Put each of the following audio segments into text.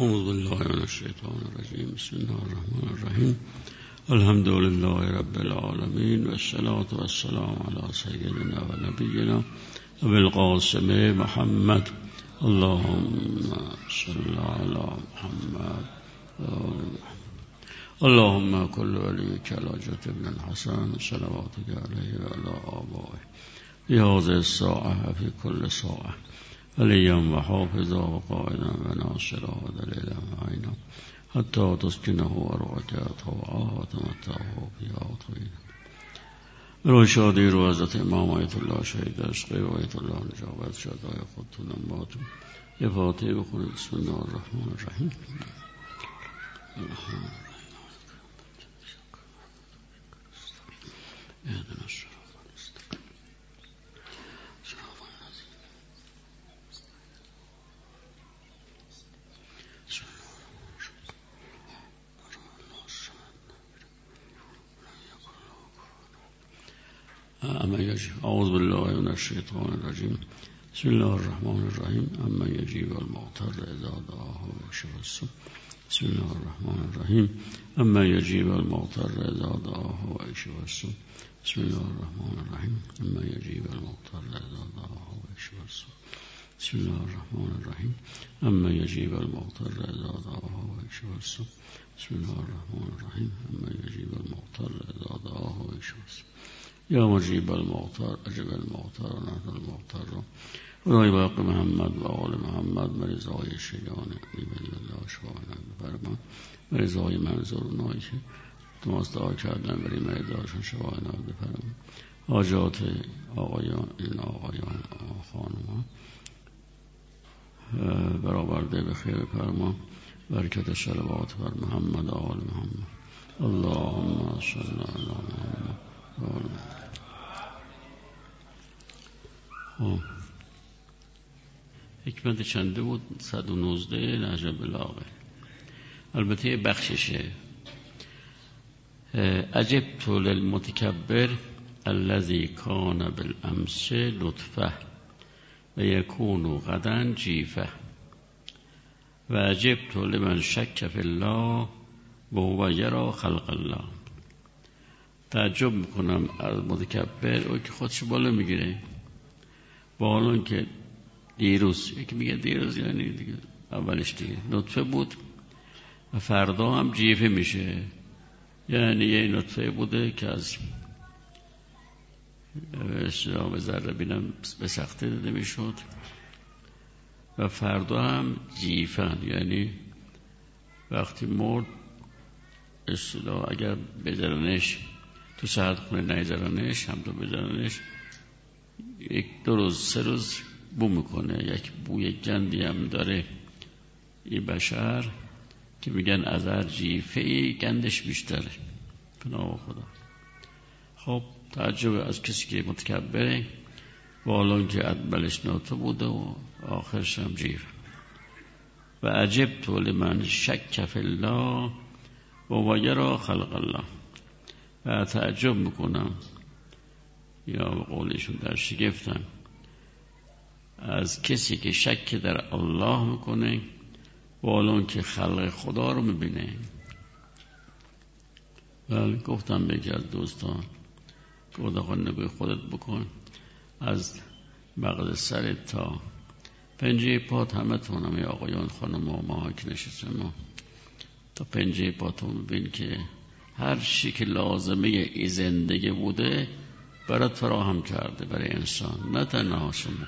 أعوذ بالله من الشيطان الرجيم. بسم الله الرحمن الرحيم. الحمد لله رب العالمين والصلاة والسلام على سيدنا ونبينا أبي القاسم محمد. اللهم صل على محمد. اللهم كل وليك الحجة بن الحسن صلواتك عليه وعلى آبائه. في هذه الساعة في كل ساعة. وليا وحافظا وقائدا وناصرا ودليلا معينا حتى تسكنه أرضك طوعا وتمتعه فيها طويلا برای شادی رو إمام آیت الله شهید عشقی و آیت الله نجابت شدای خودتون انباتون یه فاتحه بخونید بسم الله الرحمن الرحیم اهدنا الصراط أما يجب أعوذ بالله من الشيطان الرجيم. بسم الله الرحمن الرحيم. أما يجيب المغتر إذا دعاه ويكشف السوء بسم الله الرحمن الرحيم. أما يجيب المغتر إذا دعاه ويكشف السوء بسم الله الرحمن الرحيم. أما يجيب المغتر إذا دعاه ويكشف السوء بسم الله الرحمن الرحيم. أما يجيب المغتر إذا دعاه ويكشف السوء بسم الله الرحمن الرحيم. أما يجيب المغتر إذا دعاه ويكشف السوء یا مجیب المغتر اجب المغتر و نهد المغتر خدای باقی محمد و آل محمد مرزای شیعان علی ولی الله شفاعنا بفرما مرزای منظور نایی که تماس دعا کردن بری مرزایشون شفاعنا بفرما حاجات آقایان این آقایان خانمان برآورده به خیر فرما برکت صلوات بر محمد آل محمد. اللهم صل علی محمد. حکمت چنده بود؟ 119 نهج بلاغه. البته بخششه. عجب طول المتکبر الذي کان بالامس لطفه و یکون غدا جیفه. و عجب طول من شک فی الله و هو یرا خلق الله. تعجب می‌کنم از متکبر او که خودش بالا می‌گیره. با حالا که دیروز یکی میگه دیروز یعنی دیگه اولش دیگه نطفه بود و فردا هم جیفه میشه. یعنی یه نطفه بوده که از اسلام ذره بینم به سخته داده می‌شد و فردا هم جیفن. یعنی وقتی مرد اصطلاح اگر بذارنش تو سرد خونه نیزرانش هم تو بزننش یک دو روز سه روز بو می‌کنه. یک بوی گندی هم داره این بشر که میگن از هر جیفه ای گندش بیشتره پناه خدا. خب تعجب از کسی که متکبره. و که ادبلش ناتو بوده و آخرش هم جیف و عجب طول من. شک فی الله و را خلق الله. و تعجب می‌کنم. یا قولشون در شگفتم از کسی که شک در الله می‌کنه و که خلق خدا رو می‌بینه. بله گفتم به از دوستان گفت آقا نگوی خودت بکن. از مغز سرت تا پنجه پات همه تونم یا آقایان خانم و ما که نشستم ما. تا پنجه پاتون ببین که هر چی که لازمه ای زندگی بوده برات فراهم کرده برای انسان نه تنها شما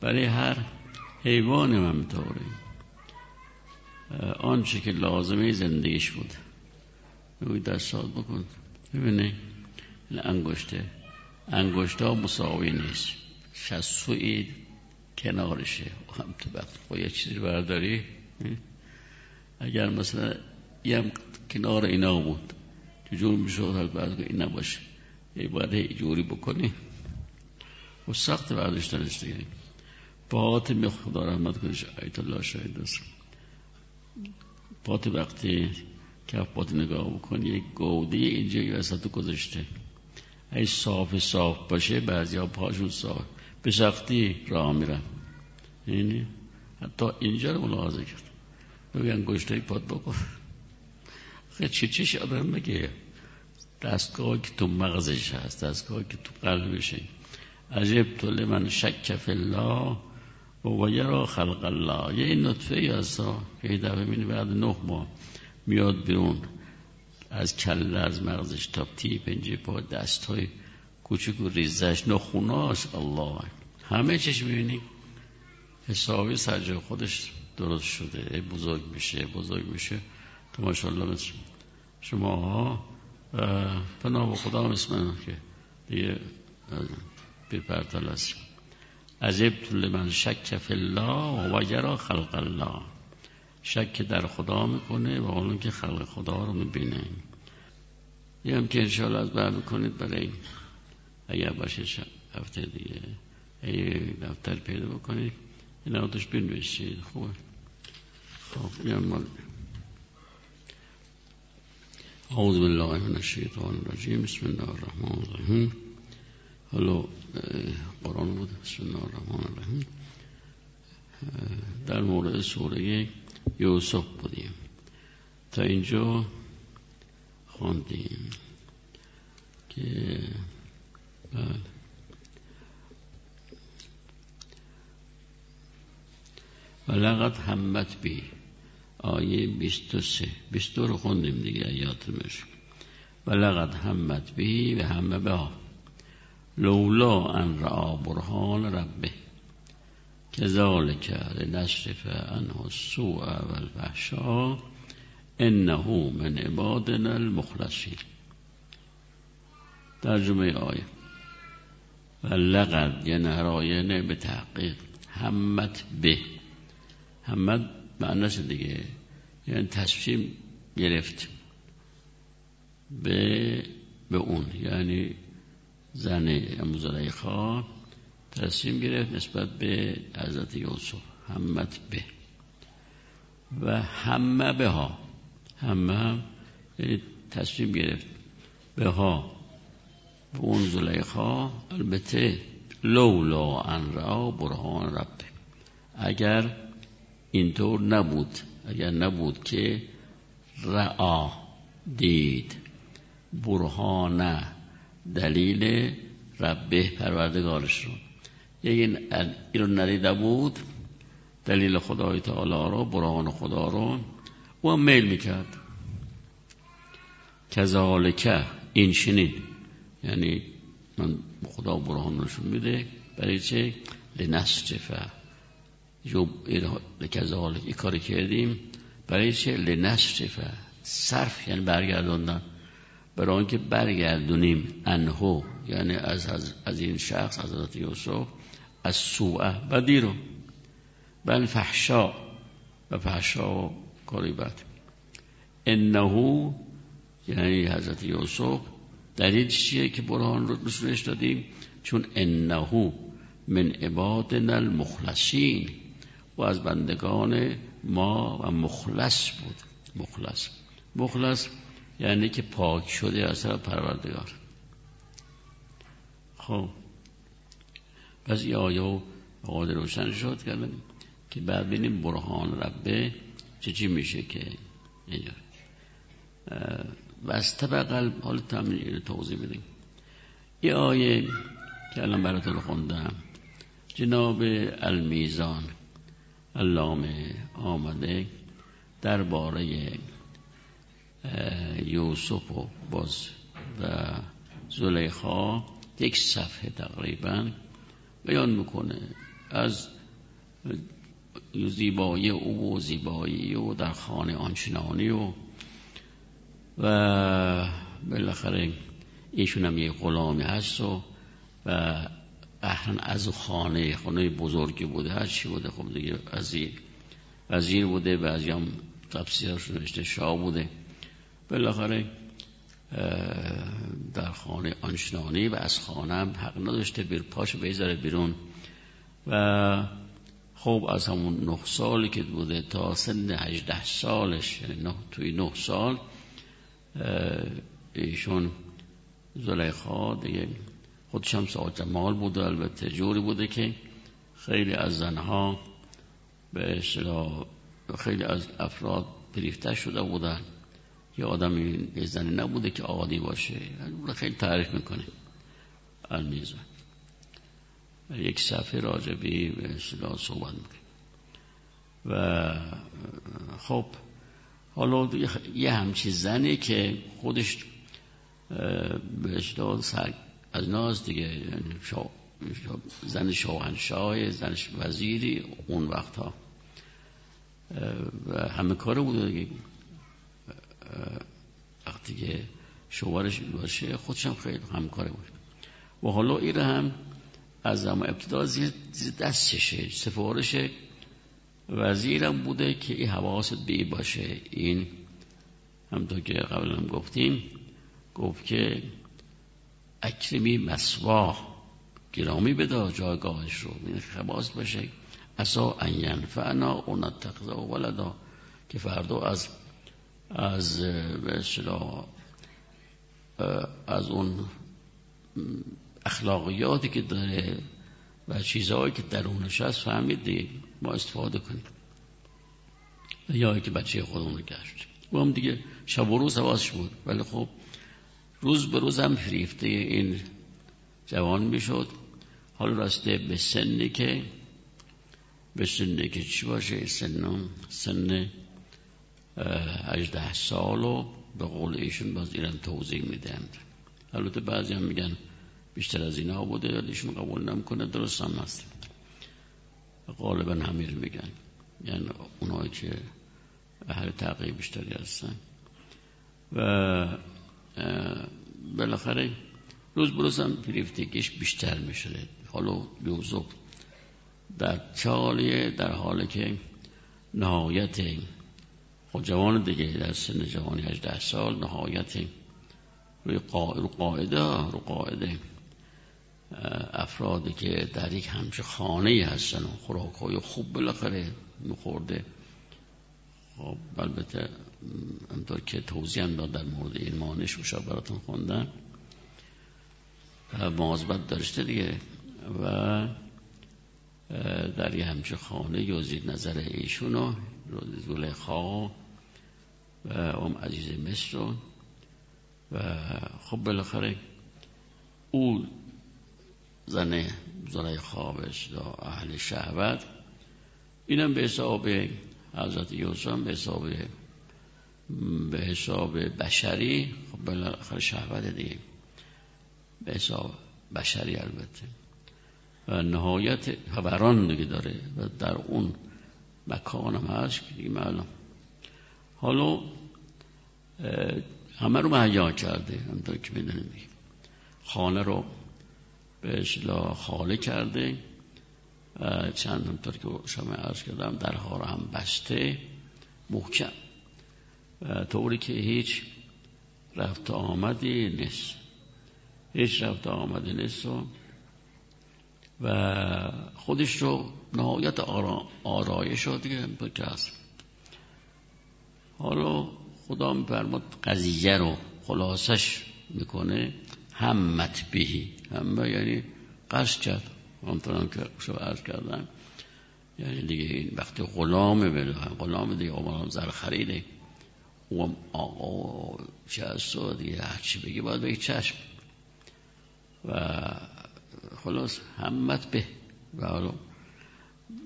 برای هر حیوان هم همطوره آنچه که لازمه زندگیش بود. بگوی دستات بکن. ببینه این انگشته انگشته ها مساوی نیست. شسوی کنارشه. هم تو وقت خب یه چیزی برداری؟ اگر مثلا یه کنار اینا بود چجور می‌شد؟ بعد این نباشه. یه باید جوری بکنی؟ و سخت برداشتنش دیگه. پات خدا رحمت کنش آیت الله شاید است. پات وقتی کف پات نگاه بکنی یک گوده اینجا یه وسط گذاشته. ای صاف صاف باشه بعضی ها پاشون صاف. به سختی راه میرن. یعنی حتی اینجا رو ملاحظه کرد. بگن گشته پاد بکن. خیلی چی چیش آدم بگه؟ دستگاه که تو مغزش هست دستگاه که تو قلبشه عجب تو من شک الله و یرا خلق الله. یه این نطفه ای هست که یه دفعه مینی بعد نه ماه میاد بیرون از کله از مغزش تا تی پنجه پا دست های کوچک و ریزش. نخوناش الله همه چیش می‌بینی. حسابی سرجه خودش درست شده. بزرگ میشه بزرگ میشه. تو ماشاءالله مثل شما ها پناه و خدا اسم که دیگه بیپرتل است عجب من شک فی الله و وجرا خلق الله. شک در خدا می‌کنه و اون که خلق خدا رو می‌بینه. یه هم که انشاءالله از بر می‌کنید برای اگر باشه هفته دیگه. اگه دفتر پیدا بکنید. این آتش بنوشید خوبه. خب مال اعوذ بالله من الشیطان الرجیم بسم الله الرحمن الرحیم حالا قرآن بود بسم الله الرحمن الرحیم در مورد سوره یوسف بودیم. تا اینجا خواندیم که بله. و لقد همت بی آیه 23 22 رو خوندیم دیگه یادمش و لقد همت بی و همه به لولا ان را برهان ربه. كذلك لنصرف عنه السوء والفحشاء. انه من عبادنا المخلصین. ترجمه آیه. و لقد یعنی راینه به تحقیق. همت به. همت معنیش دیگه. یعنی تصمیم گرفت به به اون. یعنی زن امو تصمیم گرفت نسبت به حضرت یوسف. همت به. و همه به ها. همه هم یعنی تصمیم گرفت. به ها. به اون زلیخا. البته لولا ان را برهان ربه. اگر اینطور نبود. اگر نبود که رعا دید. برهان دلیل ربه پروردگارش رو این رو ندیده بود. دلیل خدای تعالی رو برهان خدا رو. هم میل می‌کرد. کذالکه این شنید یعنی من خدا برهان نشون میده. برای چه؟ لنصرفه جو کذالک این کاری کردیم برای چه؟ لنصرفه صرف یعنی برگرداندن برای آنکه برگردونیم انهو یعنی از, از, از این شخص حضرت یوسف از سوء بدی رو بل فحشا. و فحشا و کاری بد انهو یعنی حضرت یوسف. دلیل چیه که برهان رو نشونش دادیم؟ چون انهو من عبادنا المخلصین. و از بندگان ما و مخلص بود. مخلص. مخلص یعنی که پاک شده از طرف پروردگار. خب. پس این آیه و آقاد روشن شد کردن که بعد بینیم برهان ربه چه چی میشه که اینجا. و از طبق حال تمرین توضیح بدیم. این آیه که الان براتون خوندم. جناب المیزان. علامه آمده درباره یوسف و باز و زلیخا یک صفحه تقریبا بیان می‌کنه. از زیبایی او و زیبایی و در خانه آنچنانی و و بالاخره ایشون هم یه غلامی هست و و اهلا از خانه خانه بزرگی بوده هر چی بوده خب دیگه وزیر وزیر بوده بعضی هم نوشته شاه بوده. بالاخره در خانه آنشنانی و از خانه هم حق نداشته بیر پاش بیزاره بیرون. و خب از همون نه سالی که بوده تا سن هجده سالش یعنی نه توی نه سال ایشون زلیخا دیگه خودش هم جمال بوده البته جوری بوده که خیلی از زنها به اصطلاح خیلی از افراد پریفته شده بودن. یه آدم این زنی نبوده که عادی باشه. خیلی تعریف می‌کنه. المیزان یک صفحه راجبی به اصطلاح صحبت می‌کنه. و خب حالا یه همچی زنی که خودش به اصطلاح از ناز دیگه یعنی زن شاهنشاه زن وزیری اون وقتها. و همه کاره بوده دیگه. وقتی که شوهرش باشه خودشم خیلی همکاره بود. و حالا این هم از زمان ابتدا زیر دستشه سفارش وزیرم بوده که این حواست بی باشه. این همطور که قبلا هم گفتیم گفت که اکرمی مسواه گرامی بده جایگاهش رو. این خواست باشه. اسا ان ینفعنا و نتخذه ولدا. که فردا از از از اون اخلاقیاتی که داره و چیزهایی که درونش هست فهمید دیگه ما استفاده کنیم. یا که بچه خودمون رو گشت. و هم دیگه شب و روز حواسش بود. ولی خب روز به روز هم فریفته این جوان می‌شد. حال راسته به سنی که به سنی که چی باشه؟ سن سن هجده سال و به قول ایشون باز ایران توضیح می‌دهند. البته بعضی هم میگن بیشتر از اینا بوده ایشون قبول نمی‌کنه درست هم هست. غالبا همیر میگن. یعنی اونایی که اهل تغییر بیشتری هستن. و بالاخره روز بروز هم فریفتگیش بیشتر می‌شده. حالا یوزو در چالیه در حالی که نهایت خب جوان دیگه در سن جوانی 18 سال نهایت روی قاعده رو قاعده افرادی که در یک همچه خانه هستن و خوراک های خوب بالاخره میخورده. خب البته همطور که توضیح هم داد در مورد این مانش براتون خوندن مواظبت داشته دیگه. و در یه همچه خانه یوزید نظر ایشونو زلیخا و ام عزیز مصر و خب بالاخره او زن زلیخا و اهل شهوت اینم به حساب حضرت یوسف به حساب به حساب بشری خب بالاخره شهوت دیگه. به حساب بشری البته. و نهایت فوران دیگه داره و در اون مکان هم هست که دیگه معلوم. حالا همه رو مهیا کرده همطور که می‌دونیم خانه رو به اصلاح خاله کرده. چند همطور که شما عرض کردم درها رو هم بسته. محکم. طوری که هیچ رفت آمدی نیست. هیچ رفت آمدی نیست و خودش رو نهایت آرایش رو دیگه که حالا خدا میفرماد قضیه رو خلاصش می‌کنه. همت بهی همه یعنی قصد کرد. همطورم که شو عرض کردم. یعنی دیگه این وقتی غلام بله غلام دیگه آمارم زر خریده او آقا چه از دیگه هرچی بگی باید بگی چشم. و خلاص همت به.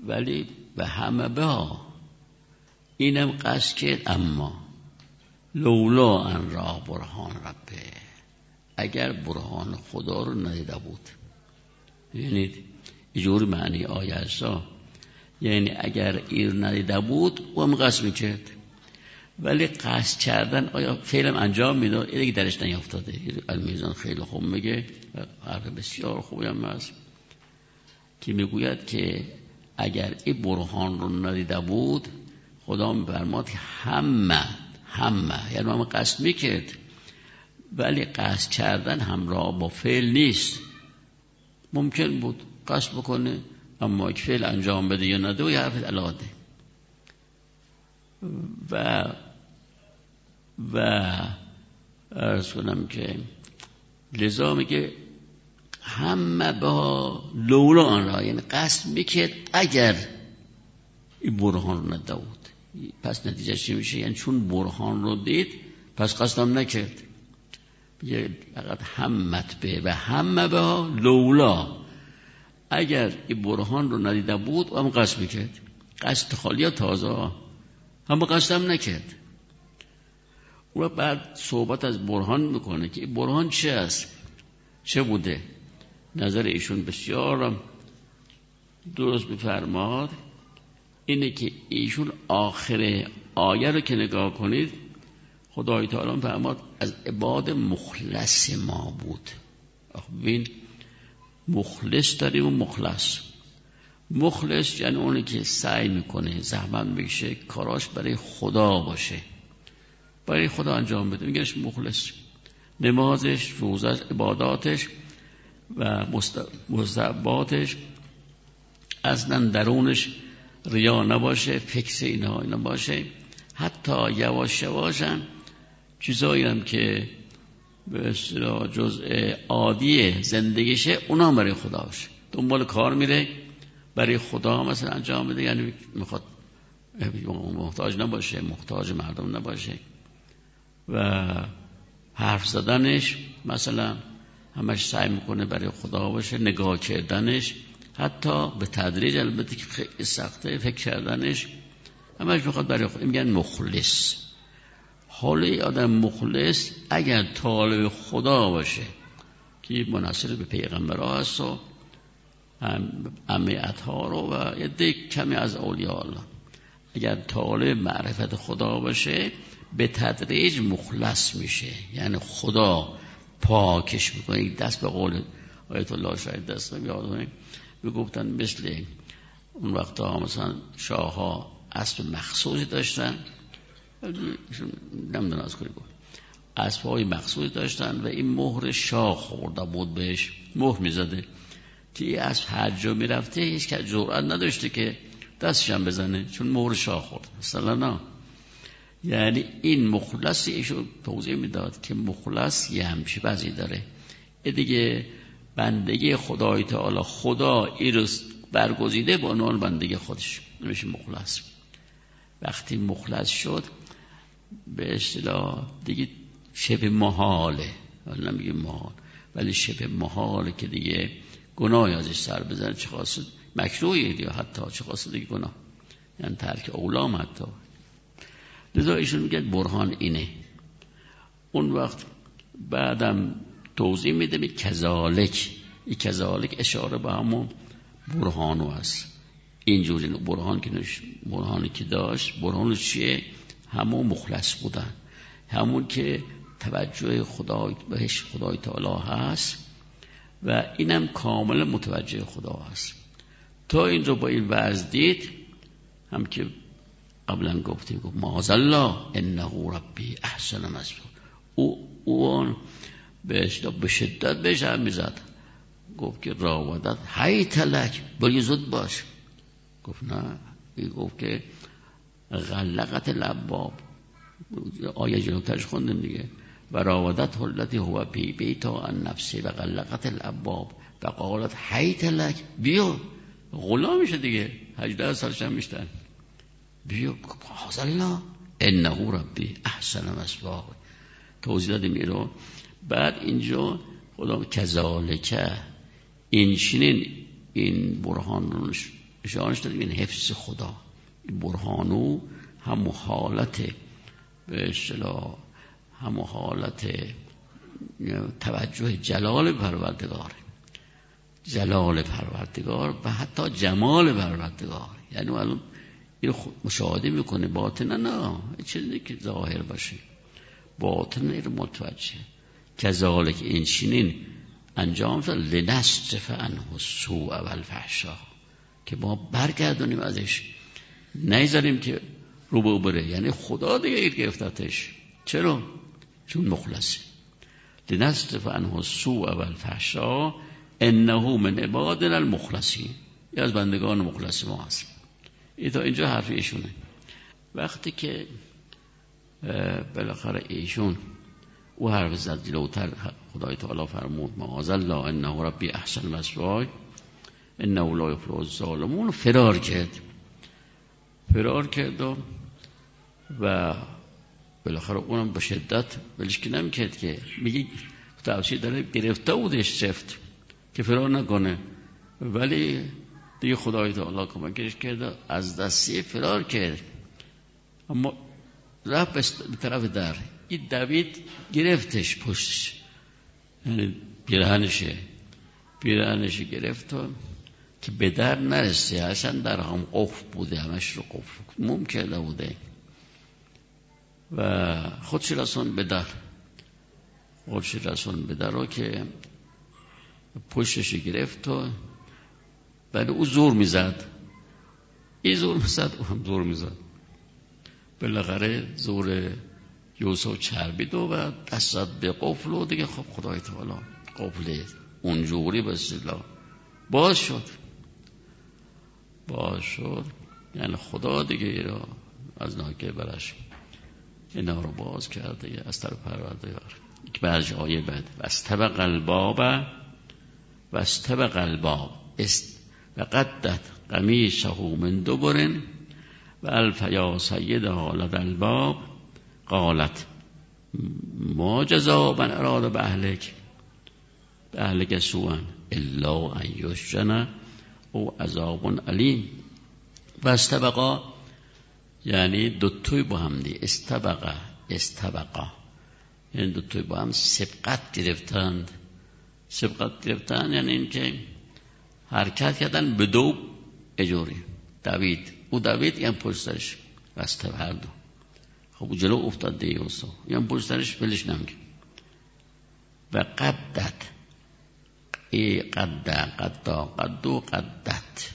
ولی به همه با اینم قصد کرد اما لولا ان را برهان ربه. اگر برهان خدا رو ندیده بود. یعنی جور معنی آیه یعنی اگر ایر ندیده بود او هم قصد می‌کرد. ولی قصد کردن آیا فعلم انجام می‌داد این دیگه درش نیافتاده. المیزان خیلی خوب میگه. حرف بسیار خوبی هم هست. که می‌گوید که اگر این برهان رو ندیده بود خدا میفرماد همه همه یعنی هم قصد می‌کرد. ولی قصد کردن همراه با فعل نیست. ممکن بود قصد بکنه اما یک فعل انجام بده یا نده و یه حرف الاده و و ارز کنم که لذا میگه همه با لولا آن را یعنی قصد می‌کرد اگر این برهان رو ندود پس نتیجه چی میشه؟ یعنی چون برهان رو دید پس قصدم نکرد. یه فقط همت به و همه به لولا. اگر این برهان رو ندیده بود هم قصد می‌کرد. قصد خالی تازه؟ هم قصدم نکرد. او بعد صحبت از برهان می‌کنه که برهان چه است؟ چه بوده؟ نظر ایشون بسیار درست بفرماد اینه که ایشون آخر آیه رو که نگاه کنید خدای تعالی فرماد از عباد مخلص ما بود. ببین مخلص داریم و مخلص. مخلص یعنی اونی که سعی می‌کنه زحمت می‌کشه کاراش برای خدا باشه. برای خدا انجام بده. میگنش مخلص. نمازش روزش عباداتش و مستعباتش اصلا درونش ریا نباشه فکس اینها اینا باشه. حتی یواش یواشم چیزایی هم که به اصطلاح جزء عادی زندگیشه اونا برای خدا باشه. دنبال کار میره برای خدا مثلا انجام بده یعنی می‌خواد محتاج نباشه محتاج مردم نباشه. و حرف زدنش مثلا همش سعی می‌کنه برای خدا باشه نگاه کردنش حتی به تدریج البته که خیلی سخته فکر کردنش همش می‌خواد برای خدا میگن مخلص. حالا آدم مخلص اگر طالب خدا باشه که مناصر به پیغمبر هست و امیت ها رو و یه کمی از اولیاء الله. اگر طالب معرفت خدا باشه به تدریج مخلص میشه. یعنی خدا پاکش می‌کنه. دست به قول آیت الله شاید دست یادونه گفتن مثل اون وقتا مثلا شاه ها اسب مخصوصی داشتن. نمی‌دونم از کنی گفت اسب های مخصوصی داشتن و این مهر شاه خورده بود بهش. مهر می‌زده. که این اسب هر جا می‌رفته هیچ که جرأت نداشته که دستشم بزنه چون مهر شاه خورد. مثلا نه. یعنی این مخلص ایشو توضیح می‌داد که مخلص یه همچی بعضی داره. دیگه بندگی خدای تعالی خدا این رو برگزیده با عنوان بندگی خودش. نمیشه مخلص. وقتی مخلص شد به اصطلاح دیگه شبه محاله. نمیگه محال ولی شبه محاله که دیگه گناهی ازش سر بزنه. چه خاصه مکروهی یا حتی چه دیگه گناه. یعنی ترک اولام حتی. لذا ایشون میگه برهان اینه. اون وقت بعدم توضیح میده می کذالک. این کذالک اشاره به همون برهانو هست. اینجوری برهان که برهانی که داشت برهانو چیه؟ همون مخلص بودن. همون که توجه خدای بهش خدای تعالی هست و اینم کامل متوجه خدا هست. تا این رو با این وضع دید هم که قبلا گفتیم گفت ماز الله انه ربی احسن مسئول او اون بهش به شدت بهش هم می‌زد. گفت که راودت هی تلک بلی زود باش. گفت نه. گفت که غلقت لباب. آیه جلوترش خوندیم دیگه. و راودت حلتی هو بی بیتا ان نفسی و غلقت الابواب و قالت حیت لک. بیا غلامشه دیگه. هجده سالش هم میشتن. بیا الله انه ربی احسن مسواق. توضیح دادیم ایرو بعد اینجا خدا کذالکه این چنین این برهان رو اشارش دادیم. این حفظ خدا. این برهانو هم حالت به اصطلاح هم حالت توجه جلال پروردگار جلال پروردگار و حتی جمال پروردگار. یعنی الان این مشاهده می‌کنه. باطن نه چیزی که ظاهر باشه. باطن این متوجه. کذالک این چنین انجام شد. لنصرف عنه سوء و الفحشا که ما برگردونیم ازش. نیذاریم که رو بره. یعنی خدا دیگه گرفتتش. چرا؟ چون مخلصه. لنصرف عنه سوء و الفحشا انه من عبادنا المخلصین. یه از بندگان مخلص ما هست. ای تا اینجا حرف ایشونه. وقتی که بالاخره ایشون او حرف زد جلوتر خدای تعالی فرمود معاذ الله انه ربی احسن مسوای انه لا یفلح الظالمون. فرار کرد. فرار کرد و و بالاخره اونم به شدت ولش که نمی‌کرد که میگه تفسیر داره گرفته بودش سفت که فرار نکنه. ولی دیگه خدای تعالی کمکش کرده از دستی فرار کرد. اما رفت به طرف در. این دوید گرفتش پشتش. یعنی پیرهنشه. پیرهنش گرفت و که به در نرسه. اصلا در هم قفل بوده. همش رو قفل موم کرده بوده. و خودش رسون به در. خودش رسون به در رو که پشتش گرفت و ولی او زور می‌زد. این زور می‌زد او هم زور می‌زد. بالاخره زور یوسف چربید و دست به قفل و دیگه خب خدای تعالی قفل اونجوری به سلا باز شد. باز شد. یعنی خدا دیگه را از ناکه برش اینا رو باز کرده از طرف پروردگار یک بعض آیه بعد. و استبق الباب و استبق الباب. است. و قدت قمیشه من دبرن و الف یا سید حالت الباب. قالت ما جزا من اراد به اهلک. به اهلک سوان الا ان او عذاب علیم. و استبقا یعنی دوتوی با هم دی. استبقا استبقا. یعنی دوتوی با هم سبقت گرفتند. سبقت گرفتن یعنی اینکه حرکت کردن به دو اجوری. دوید. او دوید یعنی پشترش رسته هر دو. خب جلو افتاد دیگه اوسا یعنی پشترش بلش نمگه و قدت. ای قد قدا قدو قدت.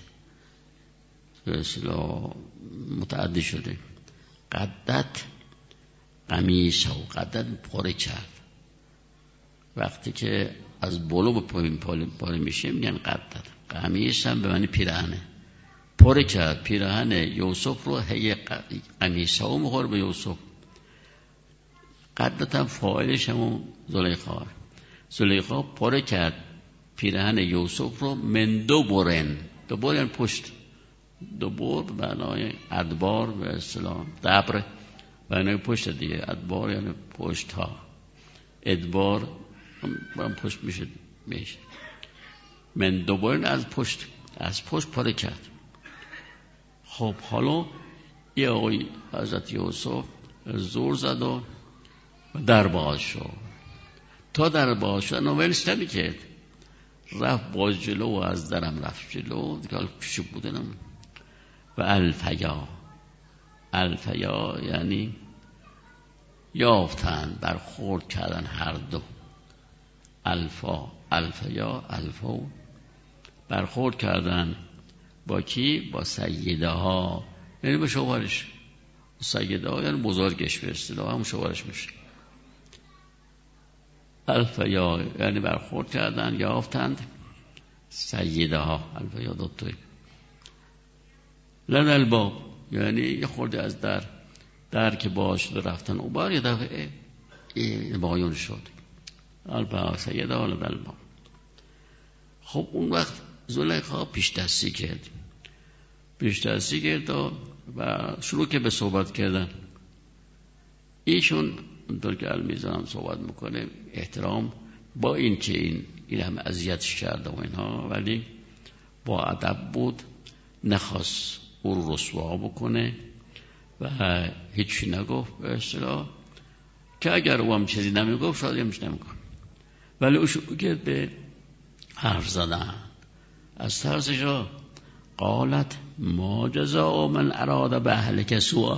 به متعدی شده. قدت قمیش و قدت پاره کرد وقتی که از بلو به پایین پاره میشه میگن قدت قمیش هم به معنی پیرهنه پاره کرد پیرهن یوسف رو هی قمیشه و مخور به یوسف. قدت هم فاعلش همون زلیخا. زلیخا پاره کرد پیرهن یوسف رو من دو برن دو برن پشت. دو بر بنای ادبار به اسلام. دبر. بنای پشت دیگه. ادبار یعنی پشت ها ادبار هم پشت میشه میشه. من دو برن از پشت از پشت پاره کرد. خب حالا یه آقای حضرت یوسف زور زد و در باز شد. تا در باز شد نویلش کرد. رفت باز جلو و از درم رفت جلو. دیگه حال پیش بودنم و الفیا. الفیا یعنی یافتن برخورد کردن هر دو. الفا الفیا الفا. برخورد کردن با کی؟ با سیده ها یعنی با شوهرش. سیده ها یعنی بزرگش به اصطلاح هم شوهرش میشه. الفیا یعنی برخورد کردن یافتند سیده ها الفیا دوتوی لن الباب یعنی یه خورده از در در که باش رفتن. او بار یه دفعه بایون شد. البا سیده ها لن الباب خب اون وقت زلیخا پیش دستی کرد. پیش دستی کرد و شروع که به صحبت کردن. ایشون اونطور که المیزان صحبت می‌کنه احترام با این که این این هم اذیتش کرده و اینها ولی با ادب بود نخواست او رو رسوا بکنه و هیچی نگفت به اصطلاح که اگر او هم چیزی نمی‌گفت شاید همش نمیکن ولی او کرد به حرف زدن. از ترسش قالت ما جزا من اراد به اهل سوء.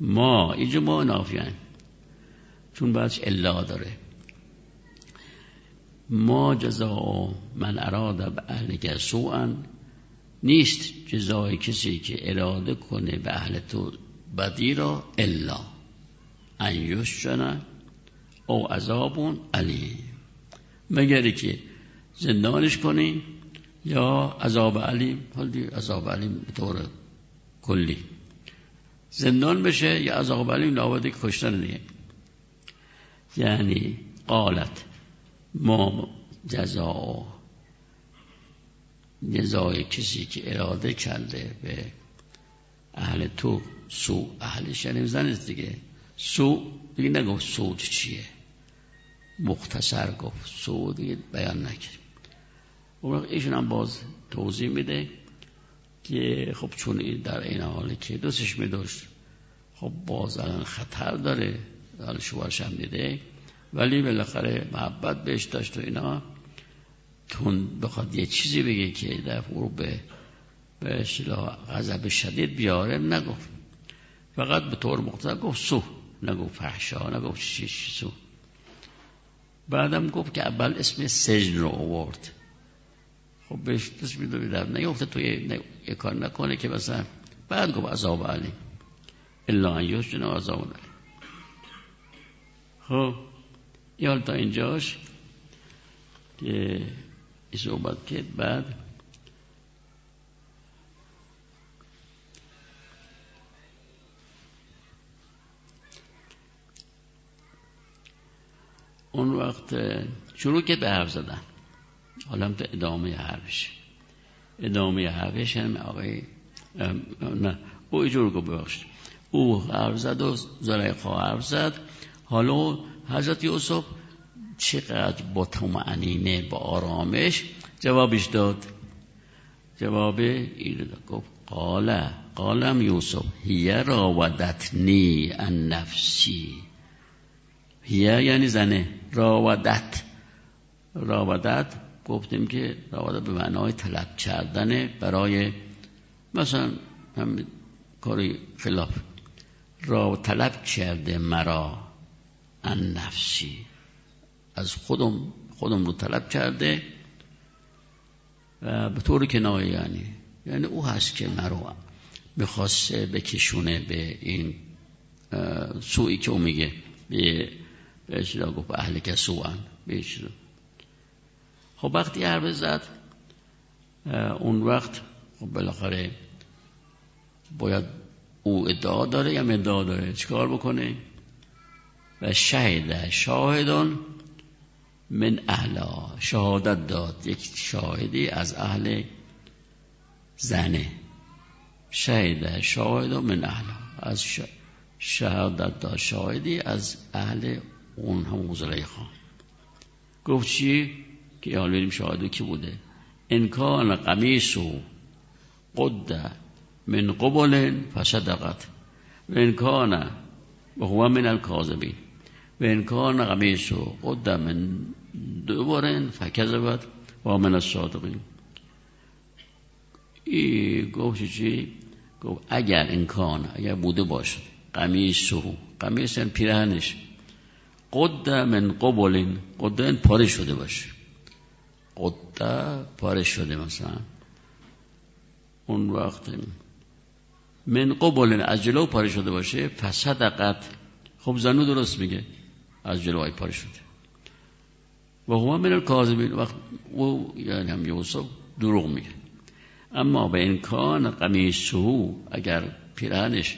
ما اینجا ما نافیان. چون بعدش الا داره. ما جزا من اراد به اهل سوءا نیست جزای کسی که اراده کنه به اهل تو بدی را الا. ان یسجن او عذاب علی مگری که زندانش کنی یا عذاب حالی عذاب علیم به طور کلی. زندان بشه یا عذاب علیم لابده کشتن دیگه. یعنی قالت ما جزا جزای کسی که اراده کرده به اهل تو سو اهلش یعنی زن دیگه. سو دیگه نگفت سود چیه؟ مختصر گفت سو دیگه بیان نکرد. اون وقت ایشون هم باز توضیح میده که خب چون این در این حالی که دوستش میداشت خب باز الان خطر داره حال شوهرش هم دیده ولی بالاخره محبت بهش داشت و اینا. تون بخواد یه چیزی بگه که در فرو به به غضب شدید بیاره نگفت. فقط به طور مختصر گفت سو. نگفت فحشا شیش سو. بعدم گفت که اول اسم سجن رو آورد. خب بهش دست می‌دونی در نیفته توی یه کار نکنه که مثلا بعد گفت عذاب علی. الا ان یسجن عذاب علی. خب یا تا اینجاش که صحبت کرد بعد اون وقت شروع که به حرف زدن. حالا تو ادامه حرفش. ادامه حرفش هم آقای نه او ایجور گو ببخشید. او حرف زد و زلیخا حرف زد. حالا حضرت یوسف چقدر با تمعنینه با آرامش جوابش داد. جواب این گفت قال قالم یوسف هی راودتنی ان نفسی. هیه یعنی زنه. راودت. راودت گفتیم که راودت به معنای طلب کردن برای مثلا هم کاری خلاف. را طلب کرده مرا ان نفسی. از خودم خودم رو طلب کرده و به طور کنایه یعنی. یعنی او هست که مرا بخواسته بکشونه به این سوی که او میگه. به بهش گفت اهل کسوان بهش خب وقتی حرف زد اون وقت خب بالاخره باید او ادعا داره یا ادعا داره؟ چیکار بکنه؟ و شهد شاهدان من اهلا شهادت داد. یک شاهدی از اهل زنه. شهد شاهدان من اهلا از شهادت داد. شاهدی از اهل اون هم خان. گفت چی؟ که حال بریم شاهدو کی بوده؟ انکان قمیسو قد من قبل فصدقت. و انکان و هو من الكاذبین و انکان قمیسو قد من دوبارن فکذبت و من الصادقین. ای گفت چی گفت اگر انکان اگر بوده باشه. قمیسو قمیس یعنی پیرهنش. قد من قبل قد پاره شده باشه. قد پاره شده مثلا. اون وقت من قبل از جلو پاره شده باشه فصدقت خب زنو درست میگه. از جلو پاره شده. و هو من الکاذبین. وقت او یعنی هم یوسف دروغ میگه. اما به امکان قمیسه اگر پیرانش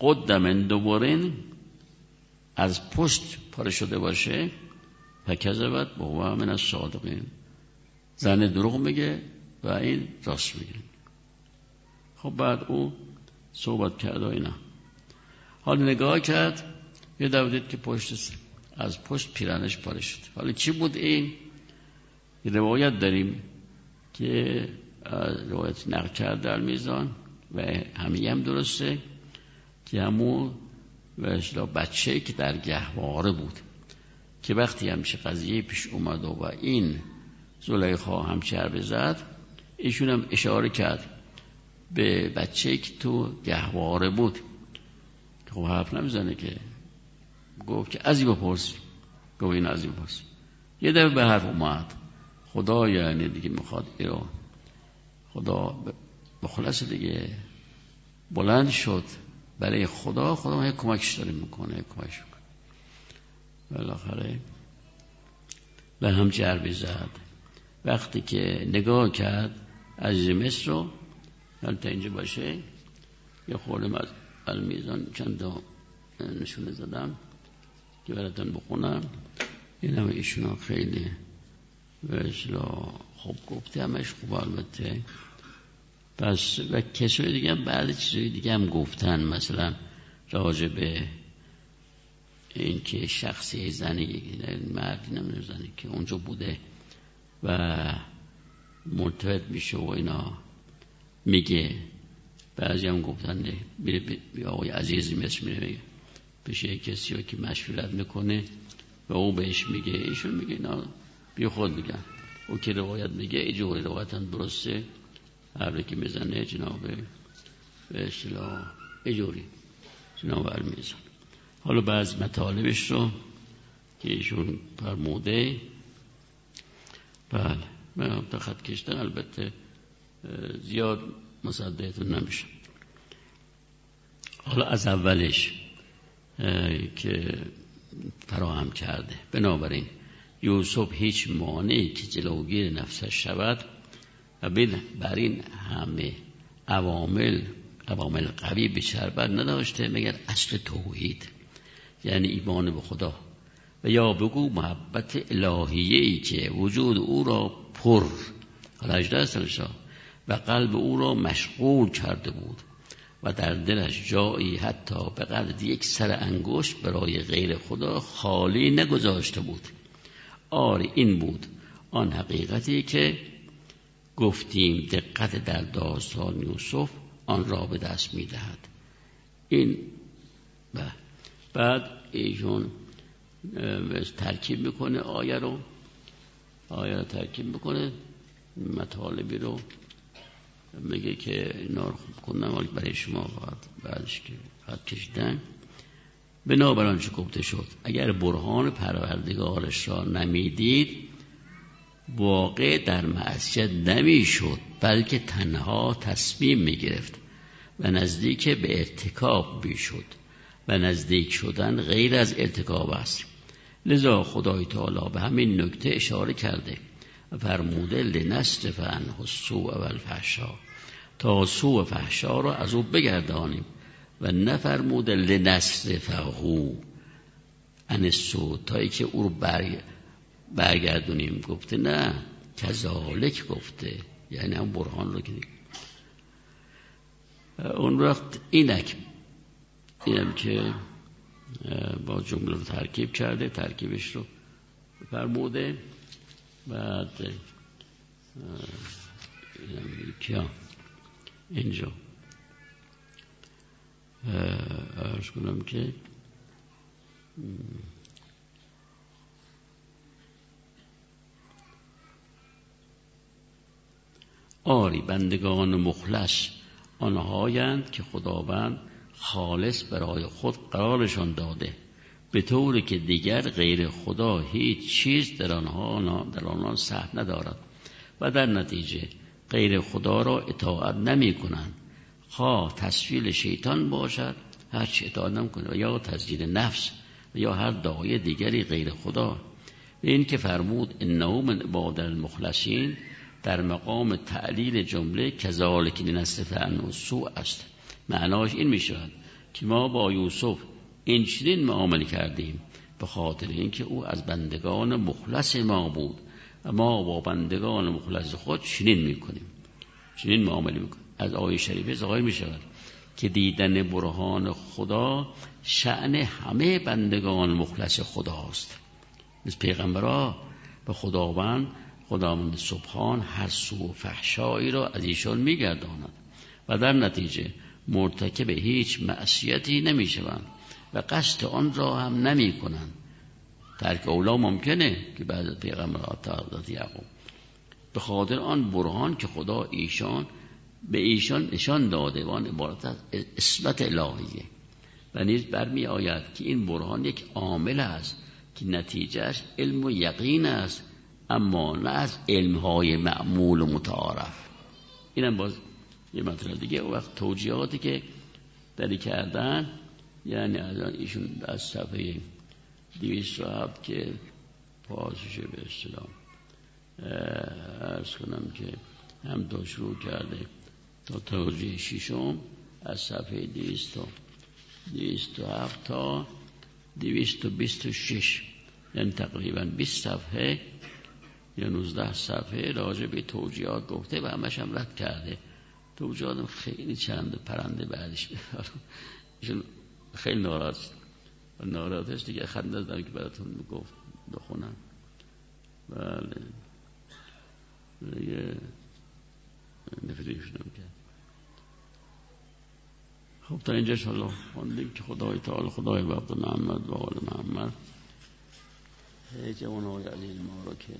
قد من دوبارین از پشت پاره شده باشه فکذبت با هو من از صادقین. زن دروغ میگه و این راست میگه. خب بعد او صحبت کرد و اینا. حال نگاه کرد یه دید که پشت از پشت پیرانش پاره شد. حالا چی بود این؟ روایت داریم که روایت نقل کرد در میزان و همه هم درسته که همون و بچه که در گهواره بود که وقتی همیشه قضیه پیش اومد و این زلیخا هم چربه زد ایشون هم اشاره کرد به بچه که تو گهواره بود. خب حرف نمی‌زنه که. گفت که ازی بپرس گفت این ازی بپرس یه دفعه به حرف اومد. خدا یعنی دیگه می‌خواد ایرو خدا به خلاص دیگه بلند شد. برای خدا خدا ما کمکش داره می‌کنه کمکش می‌کنه. بالاخره به هم جربی زد. وقتی که نگاه کرد از مصر رو تا اینجا باشه یه خوردم از المیزان چند تا نشونه زدم که براتون بخونم. این همه ایشون خیلی به خوب گفته همش خوب البته. پس و کسای دیگه هم بعد چیزای دیگه هم گفتن مثلا راجع به اینکه شخصی زنی مردی نمی‌دونه زنی که اونجا بوده و مرتبط میشه و اینا میگه. بعضی هم گفتن میره به آقای عزیزی مثل میره میگه بشه کسی که مشورت می‌کنه و او بهش میگه ایشون میگه اینا بی خود میگن. او که روایت میگه ایجور روایت هم درسته. هر که می‌زنه جناب به اصطلاح ایجوری جناب میزن حالا بعض مطالبش رو که ایشون فرموده بله من تا خط کشتن البته زیاد مصدقتون نمیشه. حالا از اولش که فراهم کرده. بنابراین یوسف هیچ مانعی که جلوگیر نفسش شود و بر این همه عوامل عوامل قوی به شربت نداشته مگر اصل توحید؟ یعنی ایمان به خدا. و یا بگو محبت الهیهی که وجود او را پر. حالا و قلب او را مشغول کرده بود. و در دلش جایی حتی به قدر یک سر انگشت برای غیر خدا خالی نگذاشته بود. آری این بود آن حقیقتی که گفتیم دقت در داستان یوسف آن را به دست می‌دهد. این بعد ایشون ترکیب می‌کنه آیه رو. آیه رو ترکیب می‌کنه مطالبی رو. میگه که اینا رو خوب کنم ولی برای شما بعدش که خط کشیدن. بنابراین چه گفته شد؟ اگر برهان پروردگارش را نمی‌دید واقع در معصیت نمی‌شد بلکه تنها تصمیم می‌گرفت و نزدیک به ارتکاب می‌شد و نزدیک شدن غیر از ارتکاب است. لذا خدای تعالی به همین نکته اشاره کرده و فرموده لنست و سوء و الفحشا تا سوء و فحشا را از او بگردانیم و نفرموده لنصرفهو ان سو تایی که او رو برگردونیم. گفته نه کذالک گفته. یعنی هم برهان رو که اون وقت اینک اینم که با جمله رو ترکیب کرده ترکیبش رو فرموده. بعد کیا اینجا. ارز کنم که آری بندگان مخلص. آنهایند که خداوند خالص برای خود قرارشان داده. به طوری که دیگر غیر خدا هیچ چیز در آنها در آنها سهم ندارد. و در نتیجه غیر خدا را اطاعت نمی کنند. خواه تصویل شیطان باشد هرچی اطاعت نمی کنند یا تزیین نفس یا هر دعای دیگری غیر خدا. این که فرمود انه من عباد المخلصین در مقام تعلیل جمله کذالک لنستفع سوء است. معناش این می شود که ما با یوسف این چنین معامل کردیم به خاطر اینکه او از بندگان مخلص ما بود و ما با بندگان مخلص خود چنین می‌کنیم. چنین معامله می‌کنیم. از آیه شریفه ظاهر می شود که دیدن برهان خدا شعن همه بندگان مخلص خداست. مثل پیغمبرها به خداوند خداوند سبحان هر سو و فحشایی را از ایشان میگرداند و در نتیجه مرتکب هیچ معصیتی نمی‌شوند و قصد آن را هم نمی کنند ترک اولا ممکنه که بعد از پیغمبرات حضرت یعقوب. به خاطر آن برهان که خدا ایشان به ایشان نشان داده وان عبارت از اسمت الهیه. و نیز برمی آید که این برهان یک عامل است که نتیجهش علم و یقین است. اما نه از علمهای معمول و متعارف. اینم باز یه مطلب دیگه. وقت توجیهاتی که داری کردن یعنی از ایشون از صفحه دیویست هفت که پاسش به اصطلاح ارز کنم که هم تا شروع کرده تا توجیه شیشم از صفحه دیویست و دیویست و هفت تا دیویست و بیست و شش. یعنی تقریبا بیست صفحه یا نوزده صفحه راجع به توجیهات گفته و همش هم رد کرده. تو جادم خیلی چند پرنده بعدش ایشون خیلی ناراحت ناراحتش دیگه خنده دارم که براتون می‌گفت بخونم. بله. دیگه نفریشونم کرد خب تا اینجا شالا خوندیم که خدای تعالی خدای وقت محمد و آل محمد. هیچ های علی ما رو که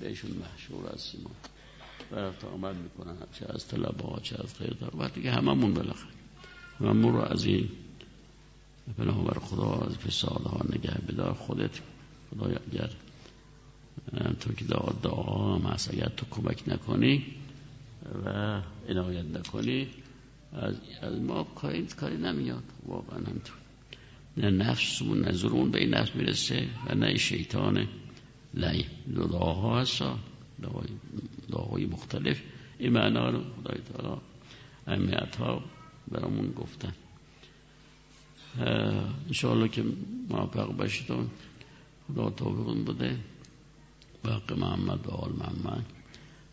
بهشون محشور هستیم و رفت آمد می‌کنن چه از طلبه ها چه از دار وقتی که هممون بالاخره. هممون رو از این بر خدا از فساد ها نگه بدار. خودت خدای اگر تو که دعا هم هست اگر تو کمک نکنی و عنایت نکنی از, از ما کاری کاری نمیاد. واقعا همطور نه نفسمون نظرون به این نفس می‌رسه و نه شیطان لعی دعاها هست دعاهای مختلف. این معنا رو خدای تعالی اهمیت ها برامون گفتن. انشاءالله که موفق باشید خدا توفیقون بده. باق محمد و آل محمد.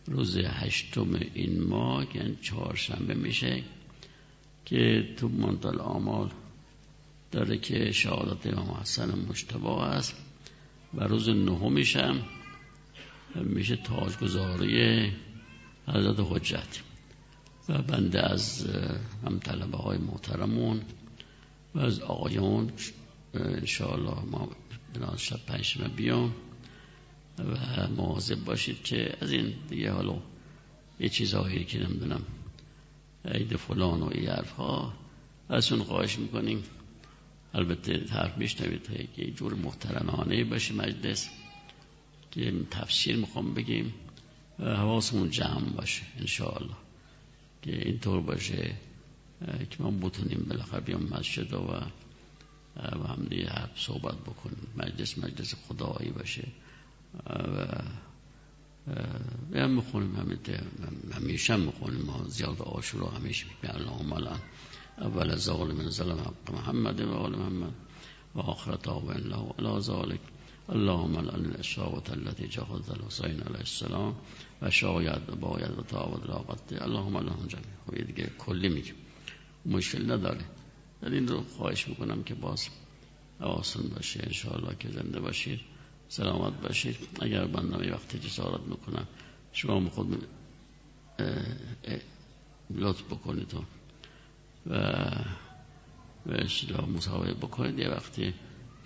روز هشتم این ماه یعنی چهارشنبه میشه که تو منتل آمال داره که شهادت امام حسن مشتبه است. و روز نهمشم میشه تاجگذاری حضرت حجت. و بنده از هم طلبه های محترمون و از آقایون انشاءالله ما بناز شب پنجشنبه بیام و مواظب باشید که از این دیگه حالا یه چیزهایی که نمی‌دونم عید فلان و این حرف ها از اون خواهش می‌کنیم. البته حرف میشنوید که جور محترمانه باشه مجلس که تفسیر می‌خوام بگیم. حواسمون جمع باشه انشاءالله. که اینطور باشه که ما بتونیم بالاخره بیام مسجد و و هم دیگه صحبت بکنیم. مجلس مجلس خدایی باشه. و هم می‌خونیم همیشه هم می‌خونیم. ما زیاد آشورا همیشه می‌کنیم. اللهم الان اول ظالم ظلم حق محمد و آل محمد آب الله و علا ذالک اللهم الان الاشراوت التي جهز الحسین علیه السلام و شاید باید و تعود لاغت اللهم الان جمعی خب یه دیگه کلی میگیم. مشکل نداره در این رو خواهش می‌کنم که باز آسان باشه. انشاءالله که زنده باشید. سلامت باشید. اگر بندم وقتی جسارت می‌کنم شما خود لطف بکنید و و اصلاح مصاحبه بکنید. یه وقتی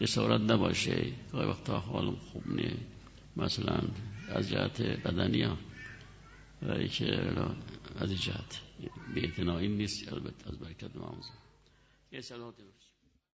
جسارت نباشه. گاهی وقتا حال خوب نیه. مثلا از جهت بدنی ها. و که از جهت بیعتنائی نیست. البته از برکت یه سلامت